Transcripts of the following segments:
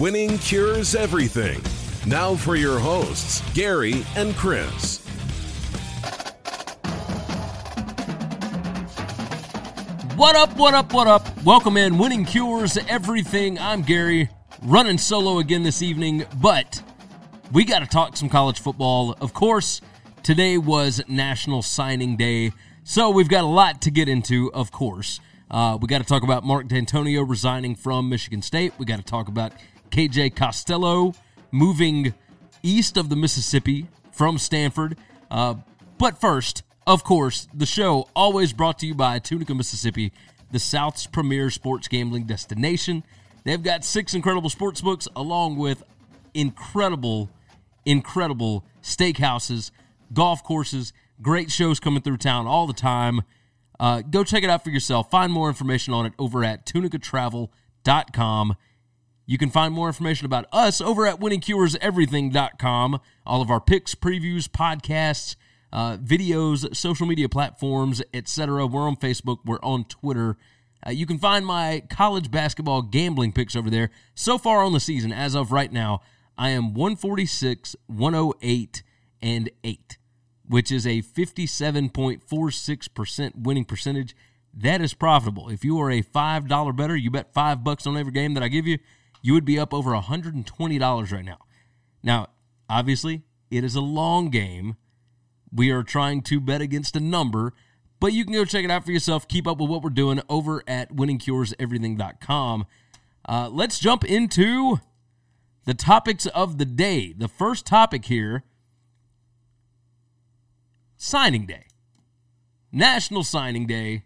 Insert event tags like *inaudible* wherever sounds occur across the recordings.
Winning cures everything. Now for your hosts, Gary and Chris. What up, what up, what up? Welcome in. Winning Cures Everything. I'm Gary, running solo again this evening, but we got to talk some college football. Of course, today was National Signing Day, so we've got a lot to get into, of course. Uh, we got to talk about Mark Dantonio resigning from Michigan State. We got to talk about KJ Costello moving east of the Mississippi from Stanford. Uh, but first, of course, the show always brought to you by Tunica, Mississippi, the South's premier sports gambling destination. They've got six incredible sports books along with incredible, incredible steakhouses, golf courses, great shows coming through town all the time. Uh, go check it out for yourself. Find more information on it over at tunicatravel.com. You can find more information about us over at winningcureseverything.com. All of our picks, previews, podcasts, uh, videos, social media platforms, etc. We're on Facebook, we're on Twitter. Uh, you can find my college basketball gambling picks over there. So far on the season, as of right now, I am 146, 108, and 8, which is a 57.46% winning percentage. That is profitable. If you are a $5 bettor, you bet 5 bucks on every game that I give you, you would be up over $120 right now. Now, obviously, it is a long game. We are trying to bet against a number, but you can go check it out for yourself. Keep up with what we're doing over at winningcureseverything.com. Uh, let's jump into the topics of the day. The first topic here signing day, National Signing Day.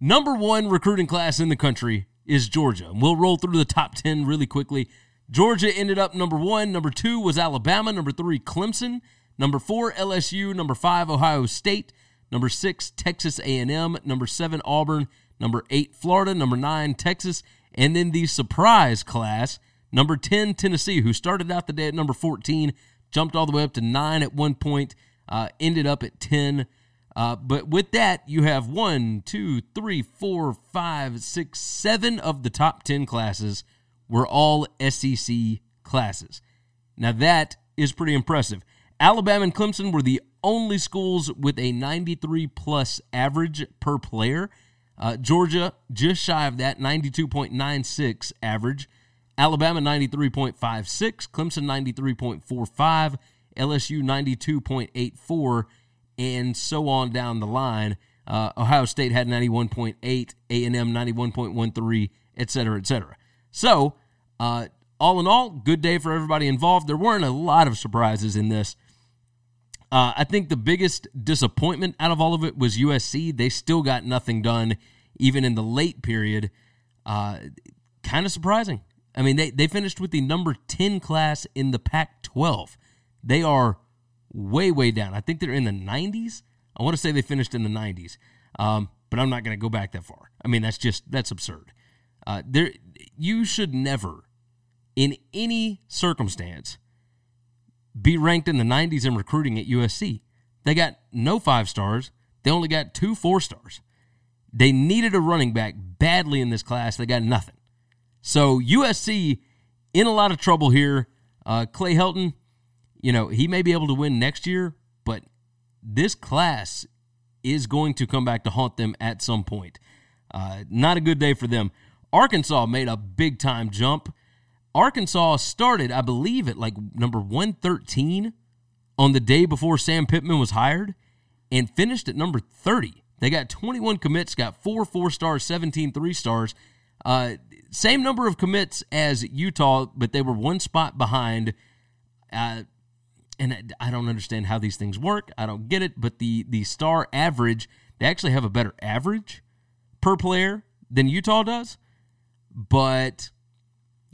Number one recruiting class in the country is Georgia. And we'll roll through the top 10 really quickly. Georgia ended up number one. Number two was Alabama. Number three, Clemson. Number four, LSU. Number five, Ohio State. Number six, Texas A&M. Number seven, Auburn. Number eight, Florida. Number nine, Texas. And then the surprise class, number 10, Tennessee, who started out the day at number 14, jumped all the way up to nine at one point, uh, ended up at 10. Uh, but with that, you have one, two, three, four, five, six, seven of the top 10 classes were all SEC classes. Now, that is pretty impressive. Alabama and Clemson were the only schools with a 93 plus average per player. Uh, Georgia just shy of that, 92.96 average. Alabama 93.56, Clemson 93.45, LSU 92.84, and so on down the line. Uh, Ohio State had 91.8, A&M 91.13, et cetera, et cetera. So, uh, all in all, good day for everybody involved. There weren't a lot of surprises in this. Uh, I think the biggest disappointment out of all of it was USC. They still got nothing done, even in the late period. Uh, kind of surprising. I mean, they, they finished with the number 10 class in the Pac 12. They are way, way down. I think they're in the 90s. I want to say they finished in the 90s, um, but I'm not going to go back that far. I mean, that's just, that's absurd. Uh, there, you should never, in any circumstance, be ranked in the 90s in recruiting at USC. They got no five stars. They only got two four stars. They needed a running back badly in this class. They got nothing. So USC in a lot of trouble here. Uh, Clay Helton, you know, he may be able to win next year, but this class is going to come back to haunt them at some point. Uh, not a good day for them. Arkansas made a big time jump. Arkansas started, I believe, at like number 113 on the day before Sam Pittman was hired and finished at number 30. They got 21 commits, got four four stars, 17 three stars. Uh, same number of commits as Utah, but they were one spot behind. Uh, and I don't understand how these things work. I don't get it. But the the star average, They actually have a better average per player than Utah does, but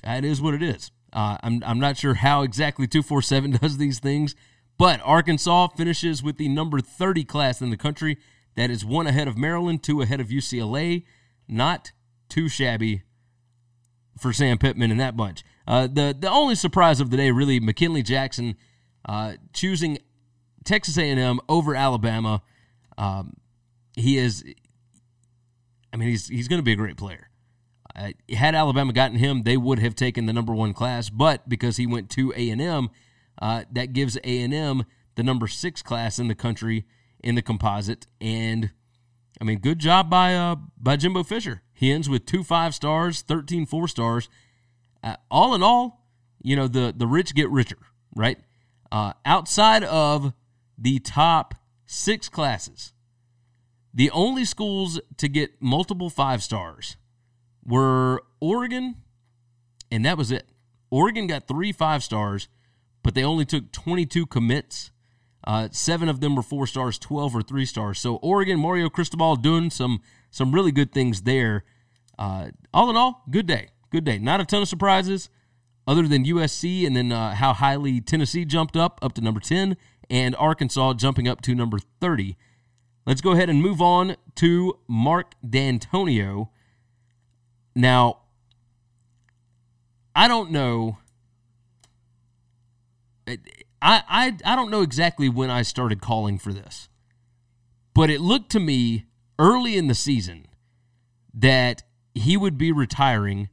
that is what it is. Uh, I'm, I'm not sure how exactly 247 *laughs* does these things, but Arkansas finishes with the number 30 class in the country. That is one ahead of Maryland, two ahead of UCLA. Not too shabby for Sam Pittman and that bunch. Uh, the the only surprise of the day, really, McKinley Jackson uh, choosing Texas A&M over Alabama. Um, he is, I mean, he's he's going to be a great player. Uh, had Alabama gotten him, they would have taken the number one class, but because he went to A and M, uh, that gives A and M the number six class in the country in the composite. And I mean, good job by uh, by Jimbo Fisher. He ends with two five stars, 13 four stars. Uh, all in all, you know the the rich get richer, right? Uh, outside of the top six classes, the only schools to get multiple five stars were Oregon, and that was it. Oregon got three five stars, but they only took 22 commits. Uh, seven of them were four stars, 12 were three stars. So Oregon, Mario Cristobal doing some some really good things there. Uh, all in all, good day. Good day. Not a ton of surprises other than USC and then uh, how highly Tennessee jumped up, up to number 10, and Arkansas jumping up to number 30. Let's go ahead and move on to Mark Dantonio. Now, I don't know. I, I, I don't know exactly when I started calling for this, but it looked to me early in the season that he would be retiring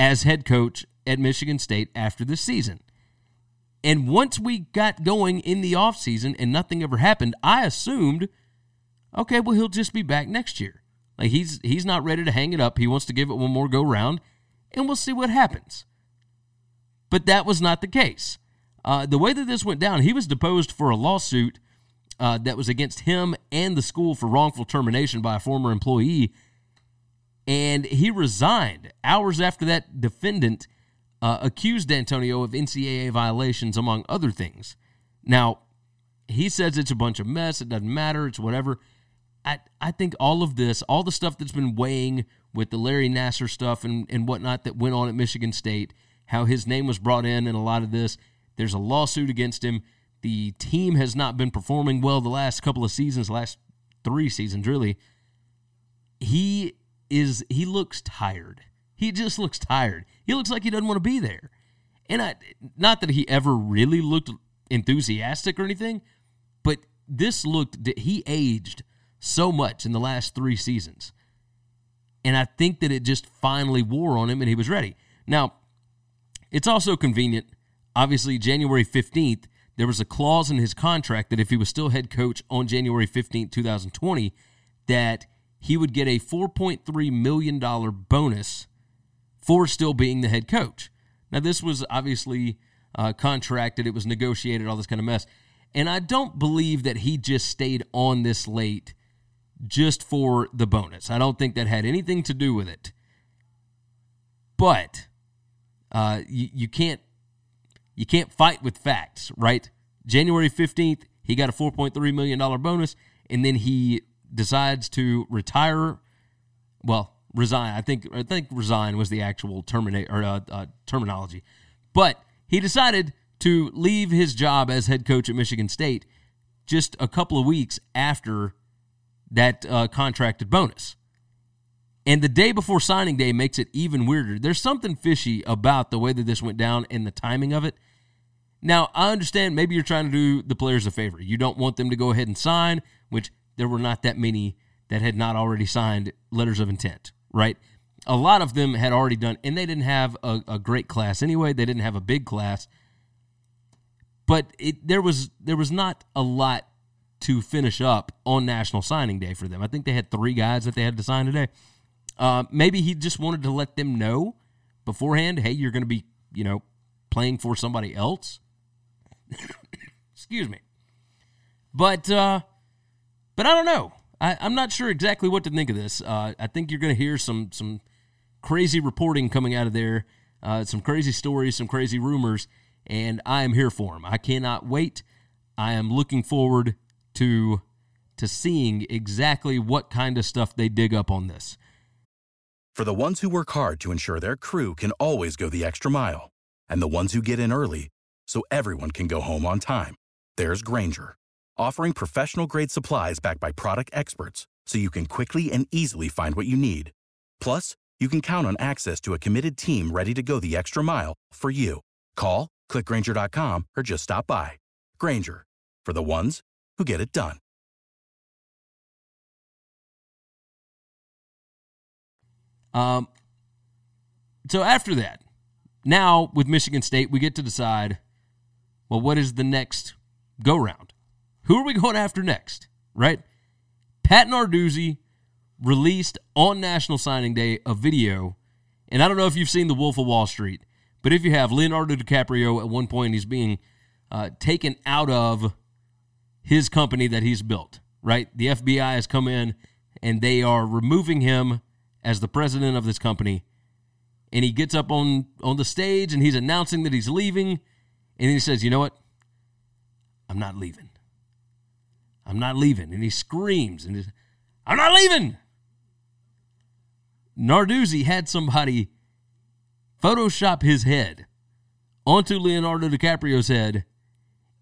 as head coach at Michigan State after this season. And once we got going in the offseason and nothing ever happened, I assumed, okay, well, he'll just be back next year. Like he's he's not ready to hang it up. He wants to give it one more go round, and we'll see what happens. But that was not the case. Uh, the way that this went down, he was deposed for a lawsuit uh, that was against him and the school for wrongful termination by a former employee, and he resigned hours after that defendant uh, accused Dantonio of NCAA violations, among other things. Now, he says it's a bunch of mess. It doesn't matter. It's whatever. I, I think all of this, all the stuff that's been weighing with the Larry Nassar stuff and, and whatnot that went on at Michigan State, how his name was brought in and a lot of this, there's a lawsuit against him. The team has not been performing well the last couple of seasons, last three seasons, really. He is, he looks tired. He just looks tired. He looks like he doesn't want to be there. And I, not that he ever really looked enthusiastic or anything, but this looked, he aged so much in the last three seasons. And I think that it just finally wore on him and he was ready. Now, it's also convenient. Obviously, January 15th, there was a clause in his contract that if he was still head coach on January 15th, 2020, that he would get a $4.3 million bonus for still being the head coach. Now, this was obviously uh, contracted, it was negotiated, all this kind of mess. And I don't believe that he just stayed on this late just for the bonus. I don't think that had anything to do with it. But uh, you, you can't you can't fight with facts, right? January 15th, he got a $4.3 million bonus, and then he decides to retire. Well, resign. I think I think resign was the actual terminate or uh, uh, terminology, but he decided to leave his job as head coach at Michigan State just a couple of weeks after that uh, contracted bonus. And the day before signing day makes it even weirder. There's something fishy about the way that this went down and the timing of it. Now, I understand maybe you're trying to do the players a favor. You don't want them to go ahead and sign, which there were not that many that had not already signed letters of intent, right? A lot of them had already done, and they didn't have a, a great class anyway. They didn't have a big class, but it, there was there was not a lot to finish up on National Signing Day for them. I think they had three guys that they had to sign today. Uh, maybe he just wanted to let them know beforehand, hey, you're going to be, you know, playing for somebody else. *coughs* Excuse me. But uh, but I don't know. I, am not sure exactly what to think of this. Uh, I think you're going to hear some some crazy reporting coming out of there, uh, some crazy stories, some crazy rumors, and I am here for them. I cannot wait. I am looking forward to to seeing exactly what kind of stuff they dig up on this. For the ones who work hard to ensure their crew can always go the extra mile, and the ones who get in early so everyone can go home on time, there's Grainger, offering professional grade supplies backed by product experts so you can quickly and easily find what you need. Plus, you can count on access to a committed team ready to go the extra mile for you. Call, clickgrainger.com, or just stop by. Grainger, for the ones who get it done. Um, so after that, now with Michigan State, we get to decide well, what is the next go round? Who are we going after next? Right? Pat Narduzzi released on National Signing Day a video, and I don't know if you've seen The Wolf of Wall Street, but if you have, Leonardo DiCaprio at one point he's being uh, taken out of his company that he's built. Right? The FBI has come in and they are removing him as the president of this company. And he gets up on on the stage and he's announcing that he's leaving. And he says, "You know what? I'm not leaving. I'm not leaving." And he screams and he's, "I'm not leaving." Narduzzi had somebody Photoshop his head onto Leonardo DiCaprio's head,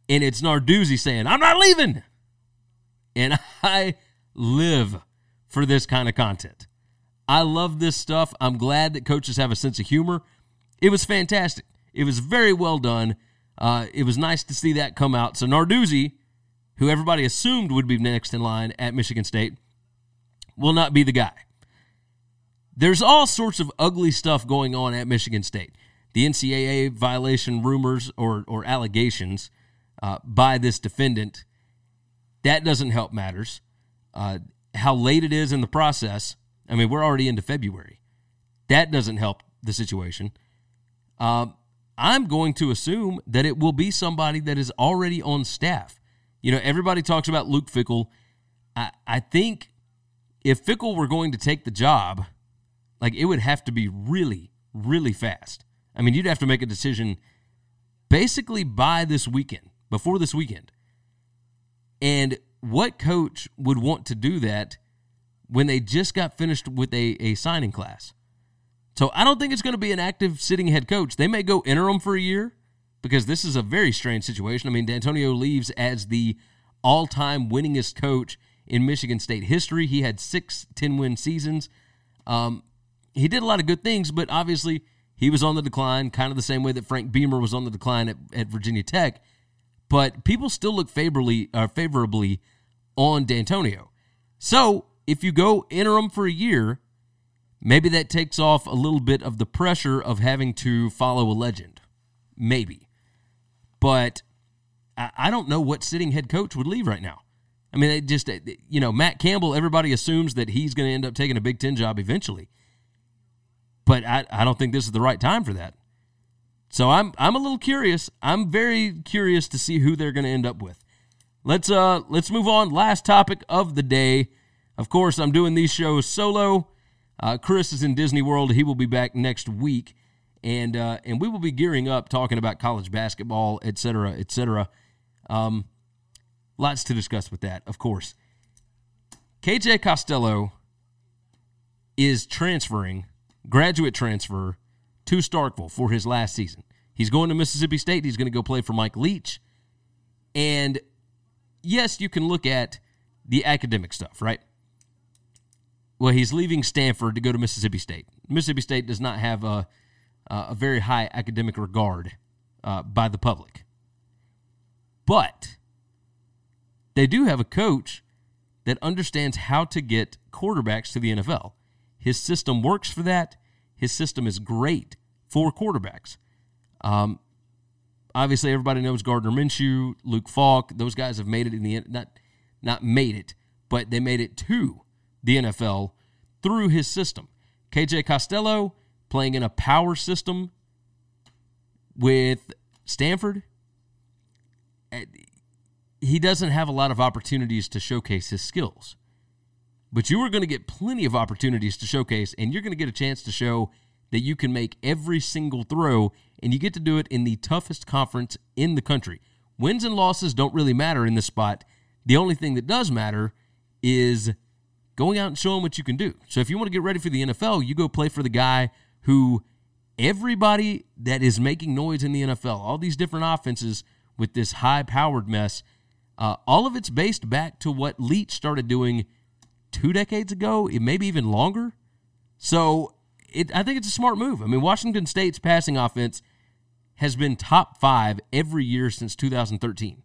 and it's Narduzzi saying, I'm not leaving. And *laughs* I live for this kind of content. I love this stuff. I'm glad that coaches have a sense of humor. It was fantastic. It was very well done. Uh, it was nice to see that come out. So Narduzzi, who everybody assumed would be next in line at Michigan State, will not be the guy. There's all sorts of ugly stuff going on at Michigan State. The NCAA violation rumors or, or allegations uh, by this defendant, that doesn't help matters. Uh, how late it is in the process, I mean, we're already into February. That doesn't help the situation. Uh, I'm going to assume that it will be somebody that is already on staff. You know, everybody talks about Luke Fickell. I, I think if Fickell were going to take the job – like it would have to be really, really fast. I mean, you'd have to make a decision basically by this weekend, before this weekend. And what coach would want to do that when they just got finished with a, a signing class? So I don't think it's going to be an active sitting head coach. They may go interim for a year because this is a very strange situation. I mean, Dantonio leaves as the all time winningest coach in Michigan State history. He had six 10 win seasons. Um, he did a lot of good things, but obviously he was on the decline, kind of the same way that Frank Beamer was on the decline at, at Virginia Tech. But people still look favorably uh, favorably on Dantonio. So if you go interim for a year, maybe that takes off a little bit of the pressure of having to follow a legend. Maybe. But I, don't know what sitting head coach would leave right now. I mean, it just, you know, Matt Campbell, everybody assumes that he's going to end up taking a Big Ten job eventually but I, I don't think this is the right time for that. So I'm I'm a little curious. I'm very curious to see who they're going to end up with. Let's uh let's move on. Last topic of the day. Of course, I'm doing these shows solo. Uh, Chris is in Disney World. He will be back next week, and uh, and we will be gearing up talking about college basketball, et cetera, et cetera. Um, lots to discuss with that, of course. KJ Costello is transferring graduate transfer to Starkville for his last season. He's going to Mississippi State. He's going to go play for Mike Leach. And yes, you can look at the academic stuff, right? Well, he's leaving Stanford to go to Mississippi State. Mississippi State does not have a, a very high academic regard uh, by the public. But they do have a coach that understands how to get quarterbacks to the NFL. His system works for that. His system is great for quarterbacks. Um, obviously, everybody knows Gardner Minshew, Luke Falk. Those guys have made it in the not not made it, but they made it to the NFL through his system. KJ Costello playing in a power system with Stanford. Eh, he doesn't have a lot of opportunities to showcase his skills. But you are going to get plenty of opportunities to showcase, and you're going to get a chance to show that you can make every single throw, and you get to do it in the toughest conference in the country. Wins and losses don't really matter in this spot. The only thing that does matter is going out and showing what you can do. So if you want to get ready for the NFL, you go play for the guy who everybody that is making noise in the NFL, all these different offenses with this high powered mess, uh, all of it's based back to what Leach started doing two decades ago, maybe even longer. So it, I think it's a smart move. I mean, Washington State's passing offense has been top five every year since 2013.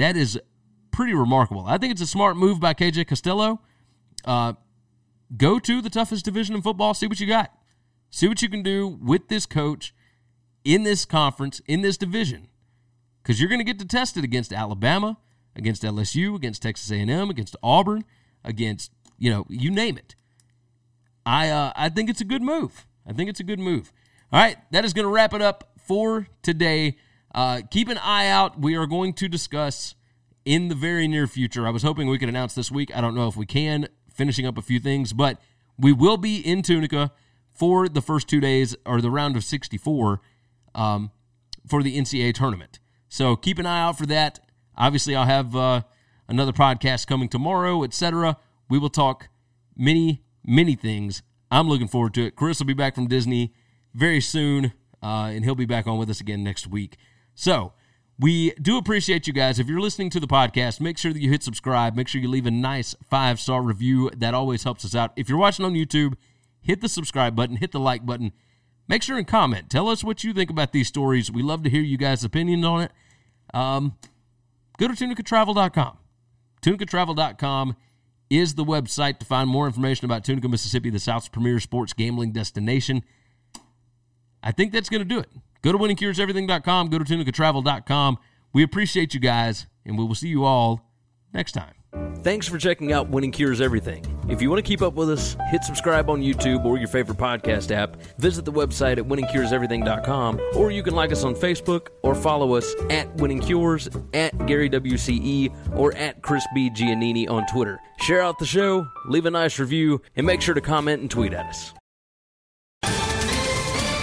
That is pretty remarkable. I think it's a smart move by KJ Costello. Uh, go to the toughest division in football, see what you got. See what you can do with this coach in this conference, in this division. Because you're going to get to test it against Alabama, against LSU, against Texas A&M, against Auburn, against, you know, you name it. I uh, I think it's a good move. I think it's a good move. All right, that is going to wrap it up for today. Uh, keep an eye out. We are going to discuss in the very near future. I was hoping we could announce this week. I don't know if we can, finishing up a few things, but we will be in Tunica for the first two days or the round of 64 um, for the NCAA tournament. So keep an eye out for that. Obviously, I'll have uh, another podcast coming tomorrow, etc. We will talk many, many things. I'm looking forward to it. Chris will be back from Disney very soon, uh, and he'll be back on with us again next week. So, we do appreciate you guys. If you're listening to the podcast, make sure that you hit subscribe. Make sure you leave a nice five star review. That always helps us out. If you're watching on YouTube, hit the subscribe button, hit the like button. Make sure and comment. Tell us what you think about these stories. We love to hear you guys' opinions on it. Um, go to tunicatravel.com. Tunicatravel.com is the website to find more information about Tunica, Mississippi, the South's premier sports gambling destination. I think that's going to do it. Go to winningcureseverything.com, go to tunicatravel.com. We appreciate you guys, and we will see you all next time. Thanks for checking out Winning Cures Everything. If you want to keep up with us, hit subscribe on YouTube or your favorite podcast app. Visit the website at winningcureseverything.com, or you can like us on Facebook or follow us at Winning Cures, at Gary WCE, or at Chris B. Giannini on Twitter. Share out the show, leave a nice review, and make sure to comment and tweet at us.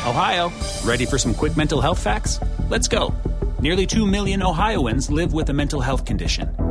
Ohio, ready for some quick mental health facts? Let's go. Nearly 2 million Ohioans live with a mental health condition.